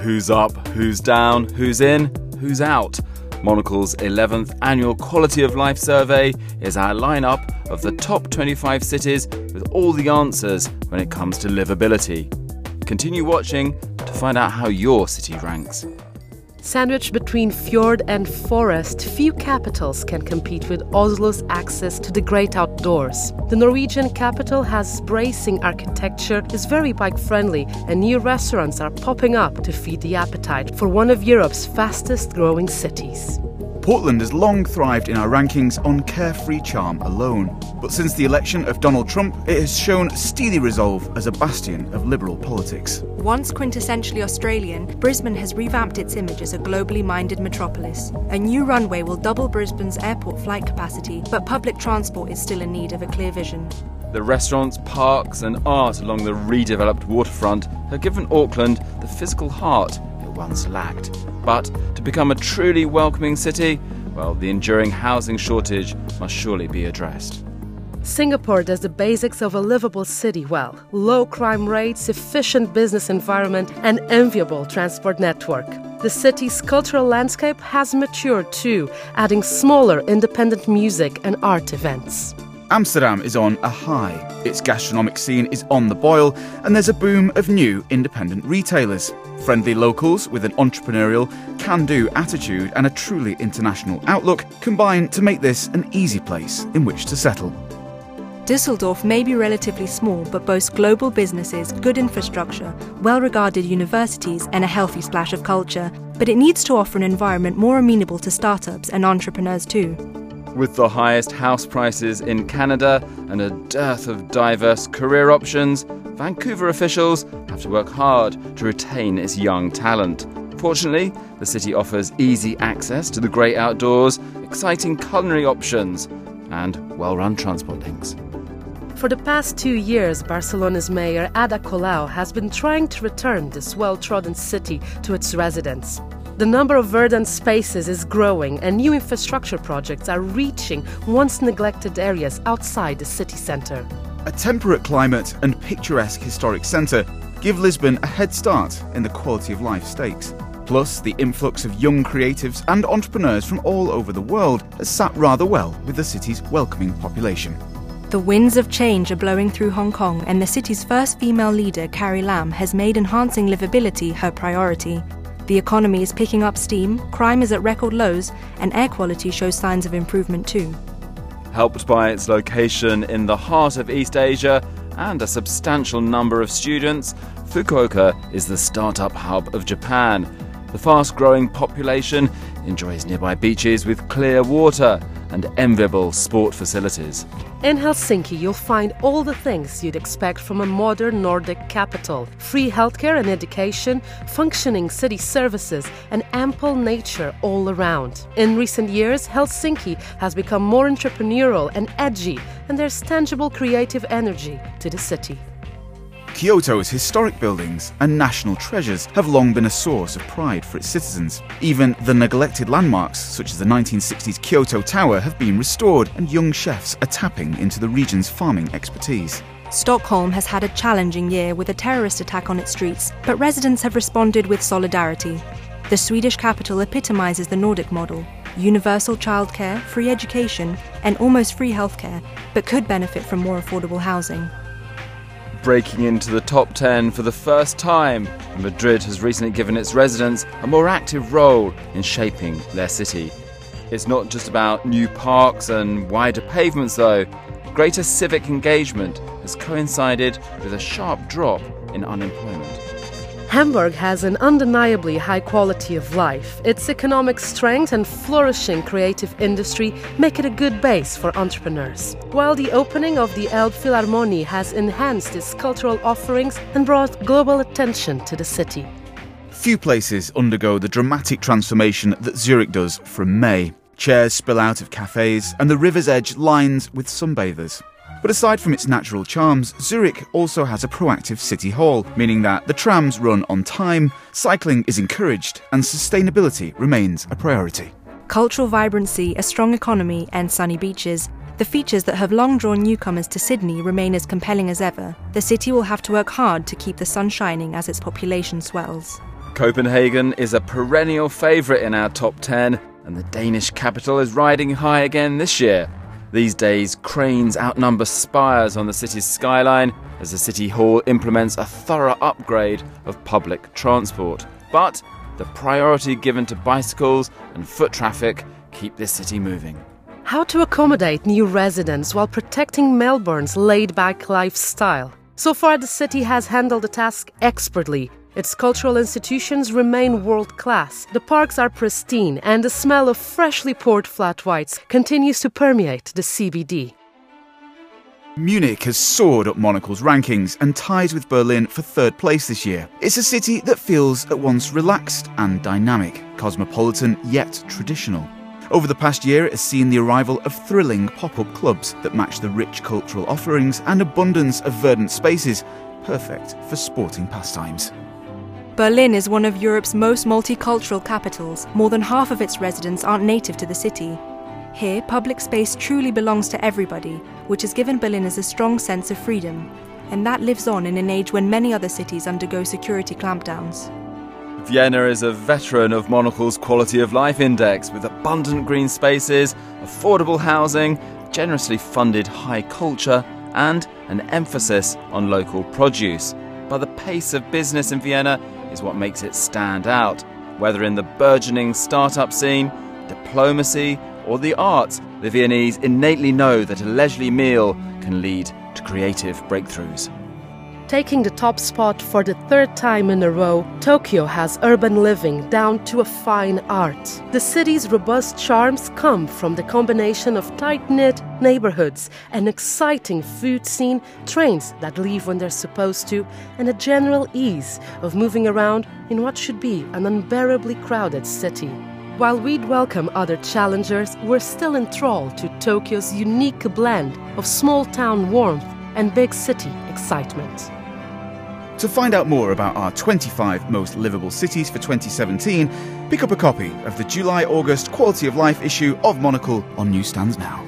Who's up, who's down, who's in, who's out? Monocle's 11th annual Quality of Life survey is our lineup of the top 25 cities with all the answers when it comes to livability. Continue watching to find out how your city ranks. Sandwiched between fjord and forest, few capitals can compete with Oslo's access to the great outdoors. The Norwegian capital has bracing architecture, is very bike friendly, and new restaurants are popping up to feed the appetite for one of Europe's fastest growing cities. Portland has long thrived in our rankings on carefree charm alone. But since the election of Donald Trump, it has shown steely resolve as a bastion of liberal politics. Once quintessentially Australian, Brisbane has revamped its image as a globally minded metropolis. A new runway will double Brisbane's airport flight capacity, but public transport is still in need of a clear vision. The restaurants, parks, and art along the redeveloped waterfront have given Auckland the physical heart it once lacked. But to become a truly welcoming city, well, the enduring housing shortage must surely be addressed. Singapore does the basics of a livable city well low crime rates, efficient business environment, and enviable transport network. The city's cultural landscape has matured too, adding smaller independent music and art events. Amsterdam is on a high. Its gastronomic scene is on the boil, and there's a boom of new independent retailers. Friendly locals with an entrepreneurial, can do attitude and a truly international outlook combine to make this an easy place in which to settle. Dusseldorf may be relatively small but boasts global businesses, good infrastructure, well regarded universities, and a healthy splash of culture. But it needs to offer an environment more amenable to startups and entrepreneurs too. With the highest house prices in Canada and a dearth of diverse career options, Vancouver officials have to work hard to retain its young talent. Fortunately, the city offers easy access to the great outdoors, exciting culinary options, and well run transport links. For the past two years, Barcelona's mayor Ada Colau has been trying to return this well trodden city to its residents. The number of verdant spaces is growing, and new infrastructure projects are reaching once neglected areas outside the city centre. A temperate climate and picturesque historic centre give Lisbon a head start in the quality of life stakes. Plus, the influx of young creatives and entrepreneurs from all over the world has sat rather well with the city's welcoming population. The winds of change are blowing through Hong Kong, and the city's first female leader, Carrie Lam, has made enhancing livability her priority. The economy is picking up steam, crime is at record lows, and air quality shows signs of improvement too. Helped by its location in the heart of East Asia and a substantial number of students, Fukuoka is the startup hub of Japan. The fast growing population enjoys nearby beaches with clear water and enviable sport facilities. In Helsinki, you'll find all the things you'd expect from a modern Nordic capital free healthcare and education, functioning city services, and ample nature all around. In recent years, Helsinki has become more entrepreneurial and edgy, and there's tangible creative energy to the city. Kyoto's historic buildings and national treasures have long been a source of pride for its citizens. Even the neglected landmarks, such as the 1960s Kyoto Tower, have been restored, and young chefs are tapping into the region's farming expertise. Stockholm has had a challenging year with a terrorist attack on its streets, but residents have responded with solidarity. The Swedish capital epitomises the Nordic model universal childcare, free education, and almost free healthcare, but could benefit from more affordable housing breaking into the top 10 for the first time. Madrid has recently given its residents a more active role in shaping their city. It's not just about new parks and wider pavements, though. Greater civic engagement has coincided with a sharp drop in unemployment. Hamburg has an undeniably high quality of life. Its economic strength and flourishing creative industry make it a good base for entrepreneurs. While the opening of the Elbphilharmonie has enhanced its cultural offerings and brought global attention to the city. Few places undergo the dramatic transformation that Zurich does from May. Chairs spill out of cafes, and the river's edge lines with sunbathers. But aside from its natural charms, Zurich also has a proactive city hall, meaning that the trams run on time, cycling is encouraged, and sustainability remains a priority. Cultural vibrancy, a strong economy, and sunny beaches The features that have long drawn newcomers to Sydney remain as compelling as ever. The city will have to work hard to keep the sun shining as its population swells. Copenhagen is a perennial favourite in our top 10, and the Danish capital is riding high again this year. These days, cranes outnumber spires on the city's skyline as the City Hall implements a thorough upgrade of public transport. But the priority given to bicycles and foot traffic keep this city moving. How to accommodate new residents while protecting Melbourne's laid back lifestyle. So far, the city has handled the task expertly. Its cultural institutions remain world class. The parks are pristine, and the smell of freshly poured flat whites continues to permeate the CBD. Munich has soared up Monocle's rankings and ties with Berlin for third place this year. It's a city that feels at once relaxed and dynamic, cosmopolitan yet traditional. Over the past year, it has seen the arrival of thrilling pop up clubs that match the rich cultural offerings and abundance of verdant spaces, perfect for sporting pastimes. Berlin is one of Europe's most multicultural capitals. More than half of its residents aren't native to the city. Here, public space truly belongs to everybody, which has given Berliners a strong sense of freedom. And that lives on in an age when many other cities undergo security clampdowns. Vienna is a veteran of Monocle's Quality of Life Index with abundant green spaces, affordable housing, generously funded high culture, and an emphasis on local produce. But the pace of business in Vienna is what makes it stand out, whether in the burgeoning startup scene, diplomacy, or the arts, the Viennese innately know that a leisurely meal can lead to creative breakthroughs. Taking the top spot for the third time in a row, Tokyo has urban living down to a fine art. The city's robust charms come from the combination of tight knit neighborhoods, an exciting food scene, trains that leave when they're supposed to, and a general ease of moving around in what should be an unbearably crowded city. While we'd welcome other challengers, we're still enthralled to Tokyo's unique blend of small town warmth and big city excitement. To find out more about our 25 most livable cities for 2017, pick up a copy of the July August Quality of Life issue of Monocle on newsstands now.